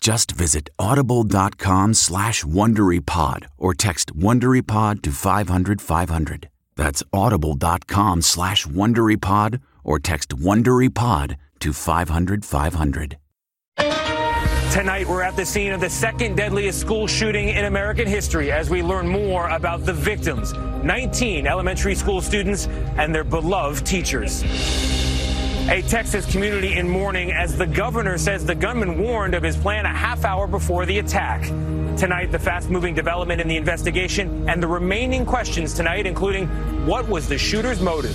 Just visit audible.com slash WonderyPod or text WonderyPod to 500, 500. That's audible.com slash WonderyPod or text WonderyPod to 500, 500. Tonight, we're at the scene of the second deadliest school shooting in American history as we learn more about the victims 19 elementary school students and their beloved teachers. A Texas community in mourning as the governor says the gunman warned of his plan a half hour before the attack. Tonight, the fast moving development in the investigation and the remaining questions tonight, including what was the shooter's motive?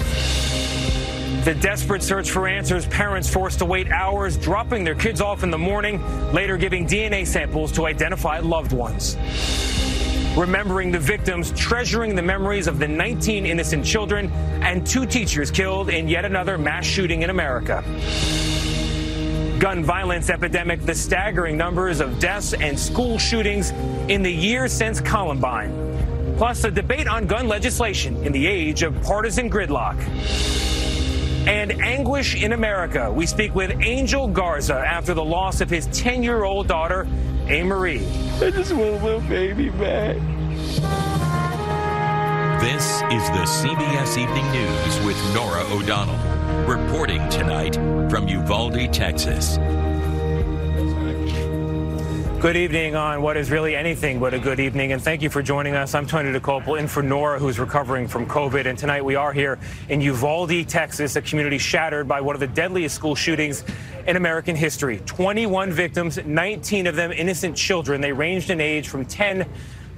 The desperate search for answers, parents forced to wait hours, dropping their kids off in the morning, later giving DNA samples to identify loved ones. Remembering the victims, treasuring the memories of the 19 innocent children and two teachers killed in yet another mass shooting in America. Gun violence epidemic, the staggering numbers of deaths and school shootings in the years since Columbine. Plus, a debate on gun legislation in the age of partisan gridlock and anguish in America. We speak with Angel Garza after the loss of his 10 year old daughter, Amerie. I just want a little baby back. This is the CBS Evening News with Norah O'Donnell, reporting tonight from Uvalde, Texas. Good evening on what is really anything but a good evening, and thank you for joining us. I'm Tony Dokoupil in for Norah, who's recovering from COVID, and tonight we are here in Uvalde, Texas, a community shattered by one of the deadliest school shootings in American history. 21 victims, 19 of them innocent children. They ranged in age from 10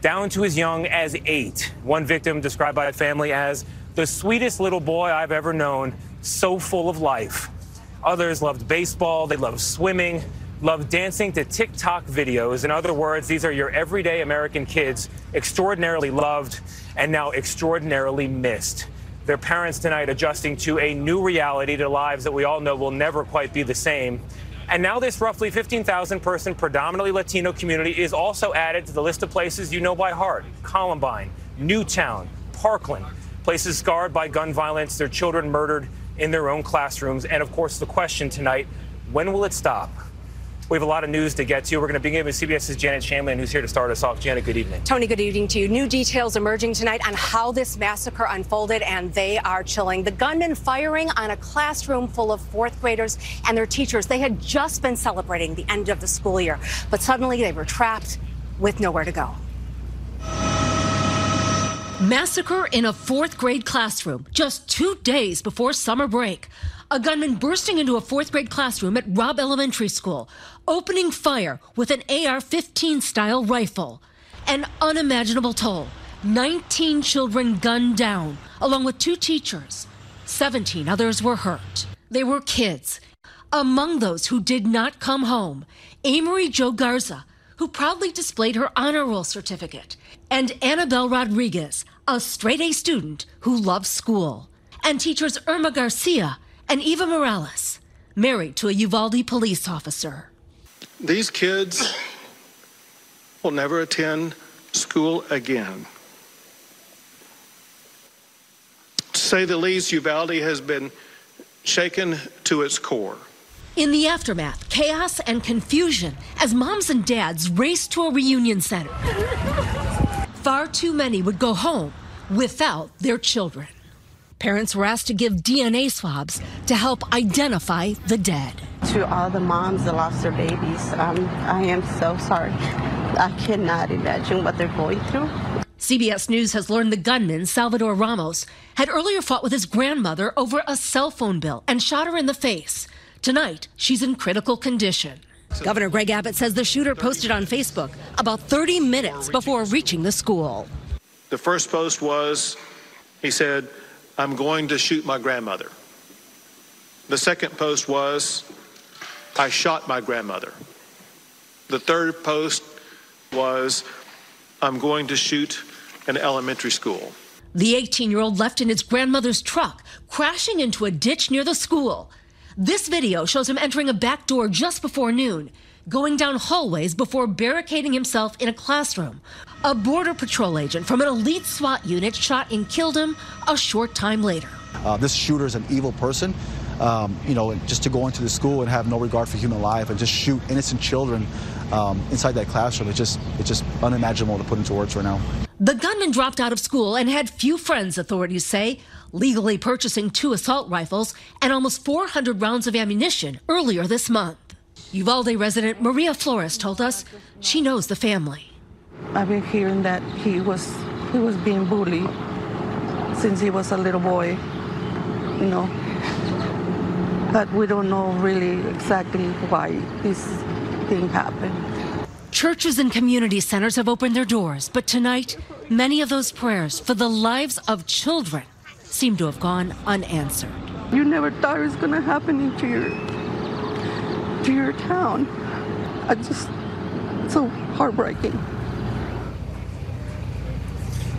down to as young as 8. One victim described by a family as the sweetest little boy I've ever known, so full of life. Others loved baseball, they loved swimming love dancing to TikTok videos. In other words, these are your everyday American kids, extraordinarily loved and now extraordinarily missed. Their parents tonight adjusting to a new reality to lives that we all know will never quite be the same. And now this roughly 15,000 person, predominantly Latino community is also added to the list of places you know by heart Columbine, Newtown, Parkland, places scarred by gun violence, their children murdered in their own classrooms. And of course, the question tonight when will it stop? We have a lot of news to get to. We're going to begin with CBS's Janet Shamlian, who's here to start us off. Janet, good evening. Tony, good evening to you. New details emerging tonight on how this massacre unfolded, and they are chilling. The gunman firing on a classroom full of fourth graders and their teachers. They had just been celebrating the end of the school year, but suddenly they were trapped with nowhere to go. Massacre in a fourth grade classroom just two days before summer break. A gunman bursting into a fourth grade classroom at Robb Elementary School, opening fire with an AR 15 style rifle. An unimaginable toll 19 children gunned down, along with two teachers. 17 others were hurt. They were kids. Among those who did not come home, Amerie Jo Garza, who proudly displayed her honor roll certificate, and Annabelle Rodriguez, a straight A student who loves school, and teachers Irma Garcia and Eva Mireles, married to a Uvalde police officer. These kids will never attend school again. To say the least, Uvalde has been shaken to its core. In the aftermath, chaos and confusion as moms and dads raced to a reunion center. Far too many would go home without their children. Parents were asked to give DNA swabs to help identify the dead. To all the moms that lost their babies, um, I am so sorry. I cannot imagine what they're going through. CBS News has learned the gunman, Salvador Ramos, had earlier fought with his grandmother over a cell phone bill and shot her in the face. Tonight, she's in critical condition. Governor Greg Abbott says the shooter posted on Facebook about 30 minutes before reaching the school. The first post was he said, I'm going to shoot my grandmother. The second post was, I shot my grandmother. The third post was, I'm going to shoot an elementary school. The 18 year old left in his grandmother's truck, crashing into a ditch near the school. This video shows him entering a back door just before noon, going down hallways before barricading himself in a classroom. A Border Patrol agent from an elite SWAT unit shot and killed him a short time later. Uh, this shooter is an evil person. Um, you know, just to go into the school and have no regard for human life and just shoot innocent children um, inside that classroom, it's just, it's just unimaginable to put into words right now. The gunman dropped out of school and had few friends, authorities say, legally purchasing two assault rifles and almost 400 rounds of ammunition earlier this month. Uvalde resident Maria Flores told us she knows the family. I've been hearing that he was he was being bullied since he was a little boy, you know. But we don't know really exactly why this thing happened. Churches and community centers have opened their doors, but tonight, many of those prayers for the lives of children seem to have gone unanswered. You never thought it was going to happen into your to your town. I just so heartbreaking.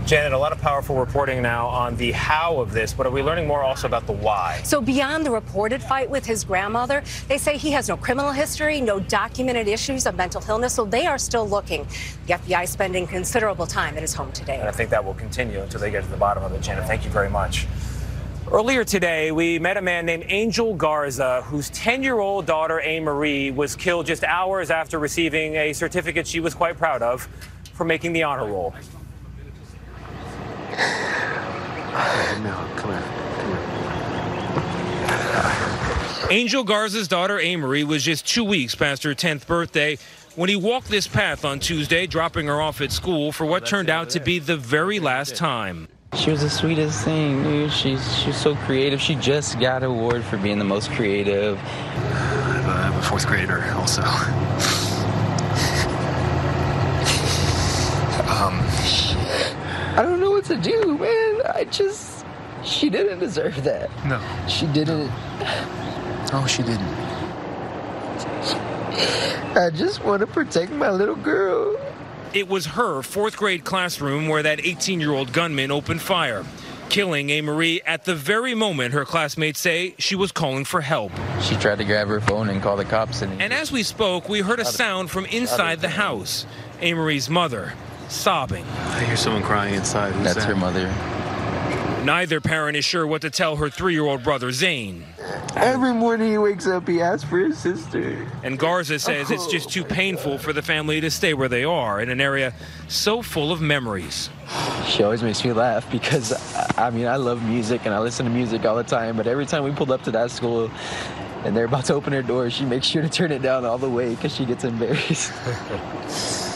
Janet, a lot of powerful reporting now on the how of this, but are we learning more also about the why? So, beyond the reported fight with his grandmother, they say he has no criminal history, no documented issues of mental illness, so they are still looking. The FBI spending considerable time at his home today. And I think that will continue until they get to the bottom of it, Janet. Thank you very much. Earlier today, we met a man named Angel Garza, whose 10 year old daughter, Amerie, was killed just hours after receiving a certificate she was quite proud of for making the honor roll. No, come here. Angel Garza's daughter, Amerie, was just two weeks past her 10th birthday when he walked this path on Tuesday, dropping her off at school for what turned out to be the very last time. She was the sweetest thing, dude. She's she's so creative. She just got an award for being the most creative. I'm a fourth grader, also. um, I don't know what to do, man. I just she didn't deserve that. No. She didn't. Oh, she didn't. I just want to protect my little girl. It was her fourth grade classroom where that 18 year old gunman opened fire, killing Amerie at the very moment her classmates say she was calling for help. She tried to grab her phone and call the cops. And, and as we spoke, we heard a sound from inside the house. Amerie's mother sobbing. I hear someone crying inside. Who's That's that? her mother. Neither parent is sure what to tell her three year old brother, Zane. Every morning he wakes up, he asks for his sister. And Garza says it's just too painful for the family to stay where they are in an area so full of memories. She always makes me laugh because, I mean, I love music and I listen to music all the time, but every time we pulled up to that school and they're about to open her door, she makes sure to turn it down all the way because she gets embarrassed.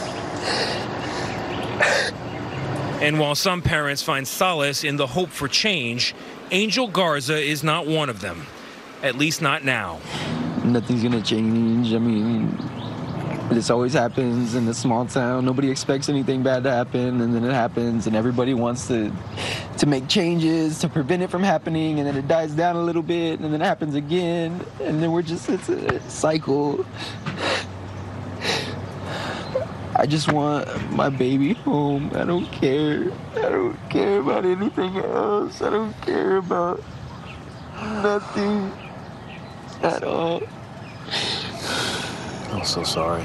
And while some parents find solace in the hope for change, Angel Garza is not one of them. At least not now. Nothing's gonna change. I mean, This always happens in a small town. Nobody expects anything bad to happen, and then it happens, and everybody wants to to make changes to prevent it from happening, and then it dies down a little bit, and then it happens again, and then we're just it's a cycle. I just want my baby home. I don't care. I don't care about anything else. I don't care about nothing at all. I'm so sorry.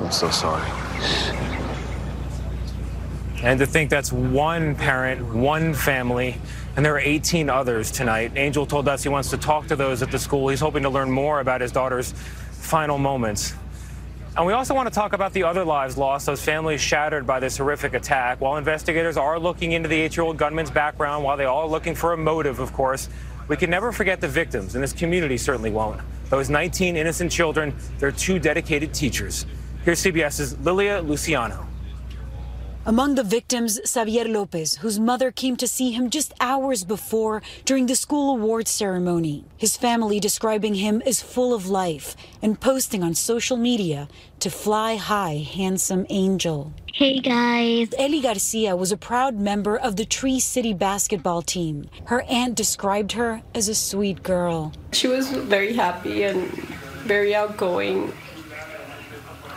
I'm so sorry. And to think that's one parent, one family, and there are 18 others tonight. Angel told us he wants to talk to those at the school. He's hoping to learn more about his daughter's final moments. And we also want to talk about the other lives lost, those families shattered by this horrific attack. While investigators are looking into the eight year old gunman's background, while they are looking for a motive, of course, we can never forget the victims, and this community certainly won't. Those 19 innocent children, their two dedicated teachers. Here's CBS's Lilia Luciano. Among the victims, Xavier Lopez, whose mother came to see him just hours before during the school awards ceremony. His family describing him as full of life and posting on social media to fly high, handsome angel. Hey guys. Ellie Garcia was a proud member of the Tree City basketball team. Her aunt described her as a sweet girl. She was very happy and very outgoing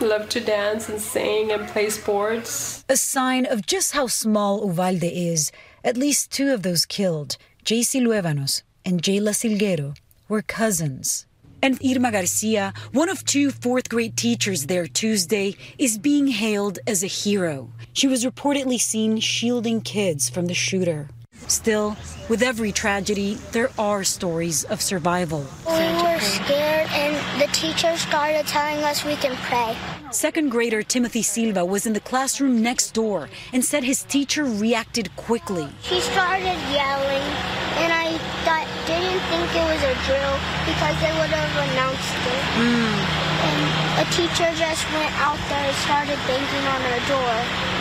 loved to dance and sing and play sports. A sign of just how small Uvalde is. At least two of those killed, Jayce Luevanos and Jailah Silguero, were cousins. And Irma Garcia, one of two fourth grade teachers there Tuesday, is being hailed as a hero. She was reportedly seen shielding kids from the shooter. Still, with every tragedy, there are stories of survival. We were scared, and the teacher started telling us we can pray. Second grader Timothy Silva was in the classroom next door and said his teacher reacted quickly. He started yelling, and I thought, didn't think it was a drill because they would have announced it. Mm. And a teacher just went out there and started banging on our door to go hide.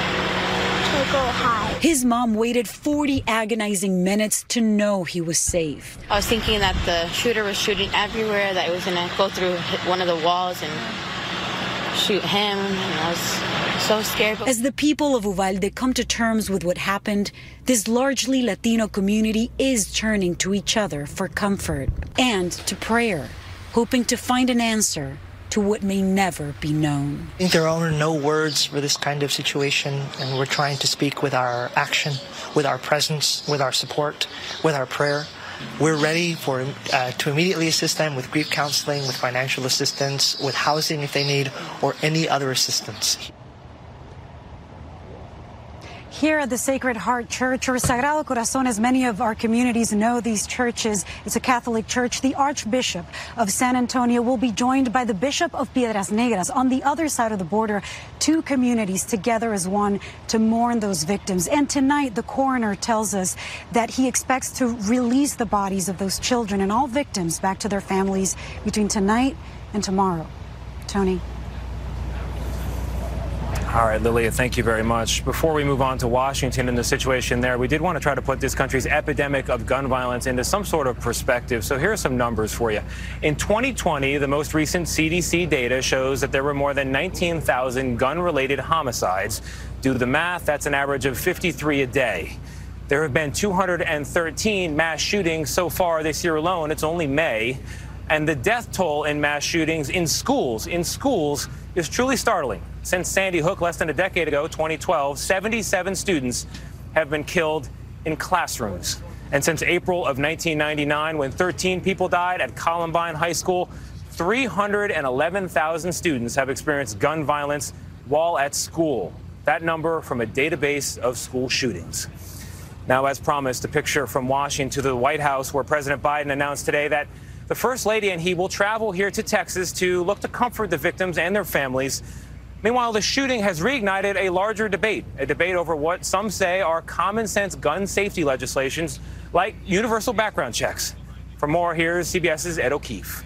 His mom waited 40 agonizing minutes to know he was safe. I was thinking that the shooter was shooting everywhere, that it was going to go through one of the walls and shoot him, and I was so scared. As the people of Uvalde come to terms with what happened, this largely Latino community is turning to each other for comfort and to prayer, hoping to find an answer to what may never be known. I think there are no words for this kind of situation, and we're trying to speak with our action, with our presence, with our support, with our prayer. We're ready for uh, to immediately assist them with grief counseling, with financial assistance, with housing if they need, or any other assistance. Here at the Sacred Heart Church, or Sagrado Corazon, as many of our communities know these churches, it's a Catholic church. The Archbishop of San Antonio will be joined by the Bishop of Piedras Negras on the other side of the border, two communities together as one to mourn those victims. And tonight, the coroner tells us that he expects to release the bodies of those children and all victims back to their families between tonight and tomorrow. Tony. All right, Lilia, thank you very much. Before we move on to Washington and the situation there, we did want to try to put this country's epidemic of gun violence into some sort of perspective. So here are some numbers for you. In 2020, the most recent CDC data shows that there were more than 19,000 gun related homicides. Do the math, that's an average of 53 a day. There have been 213 mass shootings so far this year alone. It's only May. And the death toll in mass shootings in schools, in schools, is truly startling. Since Sandy Hook less than a decade ago, 2012, 77 students have been killed in classrooms. And since April of 1999, when 13 people died at Columbine High School, 311,000 students have experienced gun violence while at school. That number from a database of school shootings. Now, as promised, a picture from Washington to the White House, where President Biden announced today that the First Lady and he will travel here to Texas to look to comfort the victims and their families. Meanwhile, the shooting has reignited a larger debate, a debate over what some say are common sense gun safety legislations like universal background checks. For more, here's CBS's Ed O'Keefe.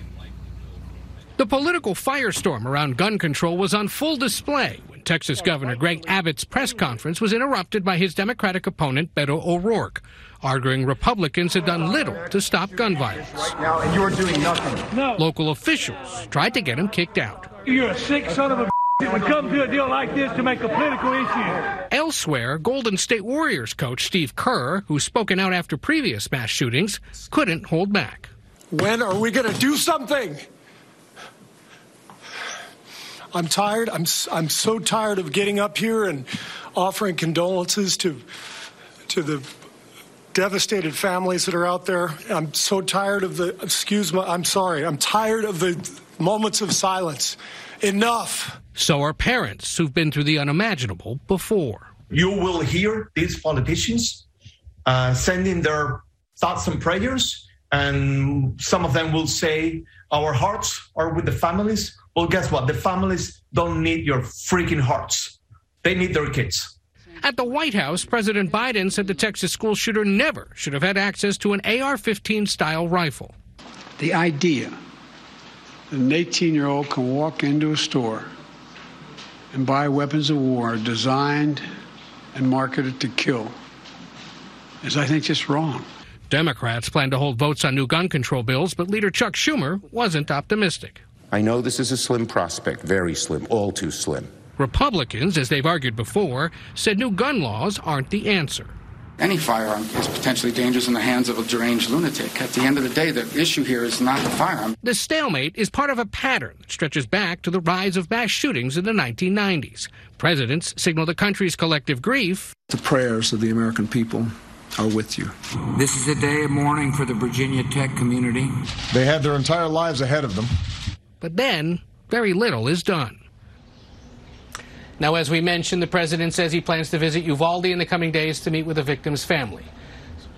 The political firestorm around gun control was on full display when Texas Governor Greg Abbott's press conference was interrupted by his Democratic opponent, Beto O'Rourke arguing Republicans had done little to stop gun violence. Right now, and you're doing nothing. No. Local officials tried to get him kicked out. You're a sick son of a that would come to a deal like this to make a political issue. Elsewhere, Golden State Warriors coach Steve Kerr, who's spoken out after previous mass shootings, couldn't hold back. When are we going to do something? I'm tired. I'm, I'm so tired of getting up here and offering condolences to, to the devastated families that are out there. I'm so tired of the, excuse me, I'm sorry, I'm tired of the moments of silence. Enough. So are parents who've been through the unimaginable before. You will hear these politicians uh, sending their thoughts and prayers, and some of them will say, Our hearts are with the families. Well, guess what? The families don't need your freaking hearts, they need their kids. At the White House, President Biden said the Texas school shooter never should have had access to an AR 15 style rifle. The idea that an 18 year old can walk into a store and buy weapons of war designed and marketed to kill is, I think, just wrong. Democrats plan to hold votes on new gun control bills, but leader Chuck Schumer wasn't optimistic. I know this is a slim prospect, very slim, all too slim. Republicans, as they've argued before, said new gun laws aren't the answer. Any firearm is potentially dangerous in the hands of a deranged lunatic. At the end of the day, the issue here is not the firearm. The stalemate is part of a pattern that stretches back to the rise of mass shootings in the 1990s. Presidents signal the country's collective grief. The prayers of the American people are with you. This is a day of mourning for the Virginia Tech community. They had their entire lives ahead of them. But then, very little is done. Now, as we mentioned, the president says he plans to visit Uvalde in the coming days to meet with the victim's family.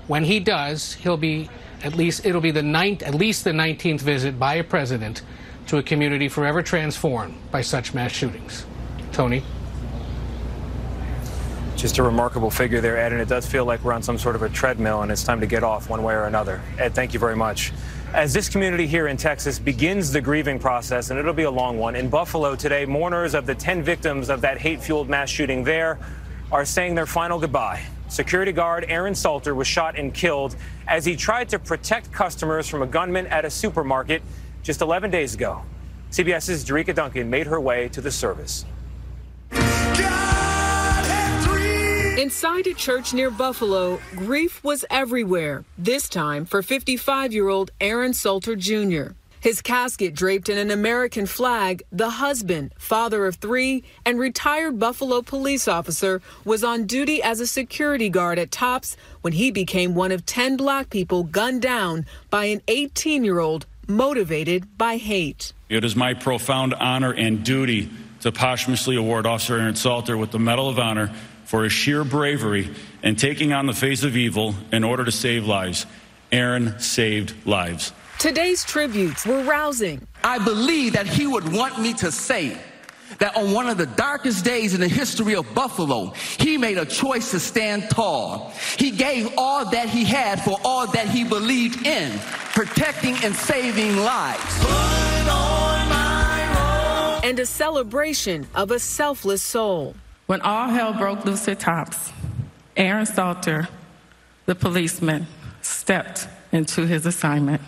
When he does, he'll be at least it'll be the ninth, at least the 19th visit by a president to a community forever transformed by such mass shootings. Tony. Just a remarkable figure there, Ed, and it does feel like we're on some sort of a treadmill and it's time to get off one way or another. Ed, thank you very much. As this community here in Texas begins the grieving process, and it'll be a long one, in Buffalo today, mourners of the 10 victims of that hate fueled mass shooting there are saying their final goodbye. Security guard Aaron Salter was shot and killed as he tried to protect customers from a gunman at a supermarket just 11 days ago. CBS's Jericka Duncan made her way to the service. Inside a church near Buffalo, grief was everywhere, this time for 55 year old Aaron Salter Jr. His casket draped in an American flag, the husband, father of three, and retired Buffalo police officer was on duty as a security guard at Tops when he became one of 10 black people gunned down by an 18 year old motivated by hate. It is my profound honor and duty to posthumously award Officer Aaron Salter with the Medal of Honor for his sheer bravery in taking on the face of evil in order to save lives. Aaron saved lives. Today's tributes were rousing. I believe that he would want me to say that on one of the darkest days in the history of Buffalo, he made a choice to stand tall. He gave all that he had for all that he believed in, protecting and saving lives. And a celebration of a selfless soul. When all hell broke loose at Tops, Aaron Salter, the policeman, stepped into his assignment.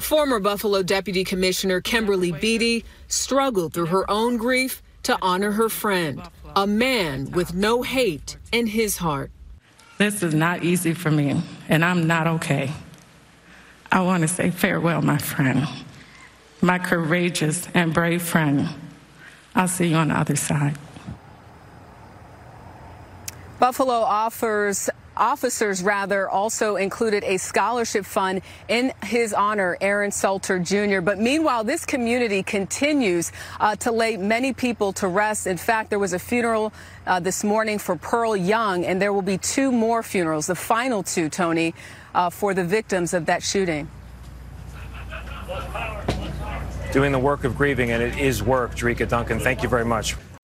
Former Buffalo Deputy Commissioner Kimberly Beatty struggled through her own grief to honor her friend, a man with no hate in his heart. This is not easy for me, and I'm not okay. I want to say farewell, my friend, my courageous and brave friend. I'll see you on the other side. Buffalo offers officers rather also included a scholarship fund in his honor, Aaron Salter Jr. But meanwhile, this community continues uh, to lay many people to rest. In fact, there was a funeral uh, this morning for Pearl Young, and there will be two more funerals, the final two, Tony, uh, for the victims of that shooting. Doing the work of grieving, and it is work, Jericka Duncan. Thank you very much.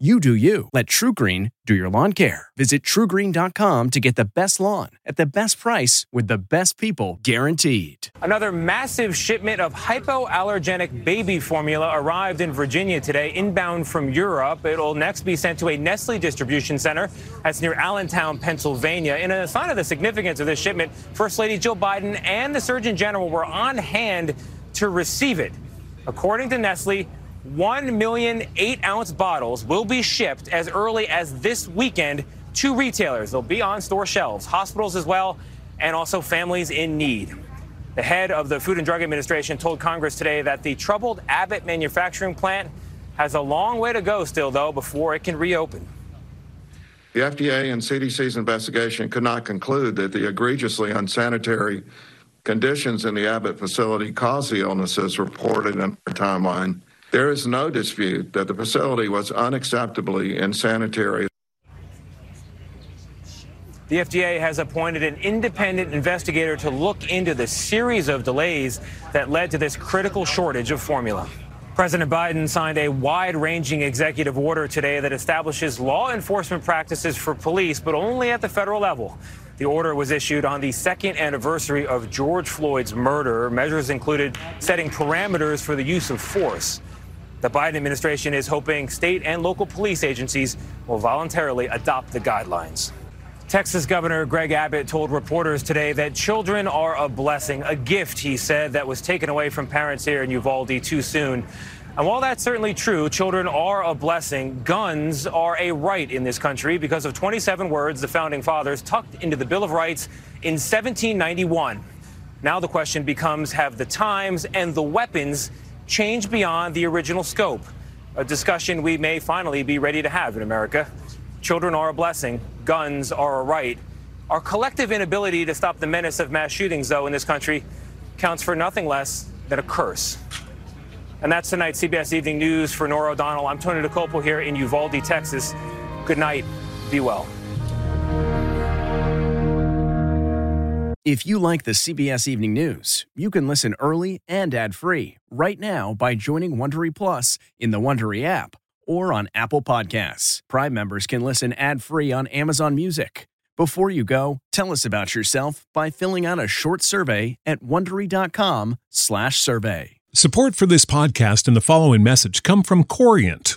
You do you. Let TruGreen do your lawn care. Visit trugreen.com to get the best lawn at the best price with the best people guaranteed. Another massive shipment of hypoallergenic baby formula arrived in Virginia today, inbound from Europe. It'll next be sent to a Nestle distribution center that's near Allentown, Pennsylvania. In a sign of the significance of this shipment, First Lady Jill Biden and the Surgeon General were on hand to receive it. According to Nestle, 1 million 8 ounce bottles will be shipped as early as this weekend to retailers. They'll be on store shelves, hospitals as well, and also families in need. The head of the Food and Drug Administration told Congress today that the troubled Abbott manufacturing plant has a long way to go still, though, before it can reopen. The FDA and CDC's investigation could not conclude that the egregiously unsanitary conditions in the Abbott facility caused the illnesses reported in our timeline. There is no dispute that the facility was unacceptably insanitary. The FDA has appointed an independent investigator to look into the series of delays that led to this critical shortage of formula. President Biden signed a wide ranging executive order today that establishes law enforcement practices for police, but only at the federal level. The order was issued on the second anniversary of George Floyd's murder. Measures included setting parameters for the use of force. The Biden administration is hoping state and local police agencies will voluntarily adopt the guidelines. Texas Governor Greg Abbott told reporters today that children are a blessing, a gift, he said, that was taken away from parents here in Uvalde too soon. And while that's certainly true, children are a blessing. Guns are a right in this country because of 27 words the founding fathers tucked into the Bill of Rights in 1791. Now the question becomes have the times and the weapons change beyond the original scope, a discussion we may finally be ready to have in America. Children are a blessing, guns are a right. Our collective inability to stop the menace of mass shootings, though, in this country counts for nothing less than a curse. And that's tonight's CBS Evening News for Norah O'Donnell. I'm Tony Dokoupil here in Uvalde, Texas. Good night. Be well. If you like the CBS Evening News, you can listen early and ad-free right now by joining Wondery Plus in the Wondery app or on Apple Podcasts. Prime members can listen ad-free on Amazon Music. Before you go, tell us about yourself by filling out a short survey at wondery.com/survey. Support for this podcast and the following message come from Corient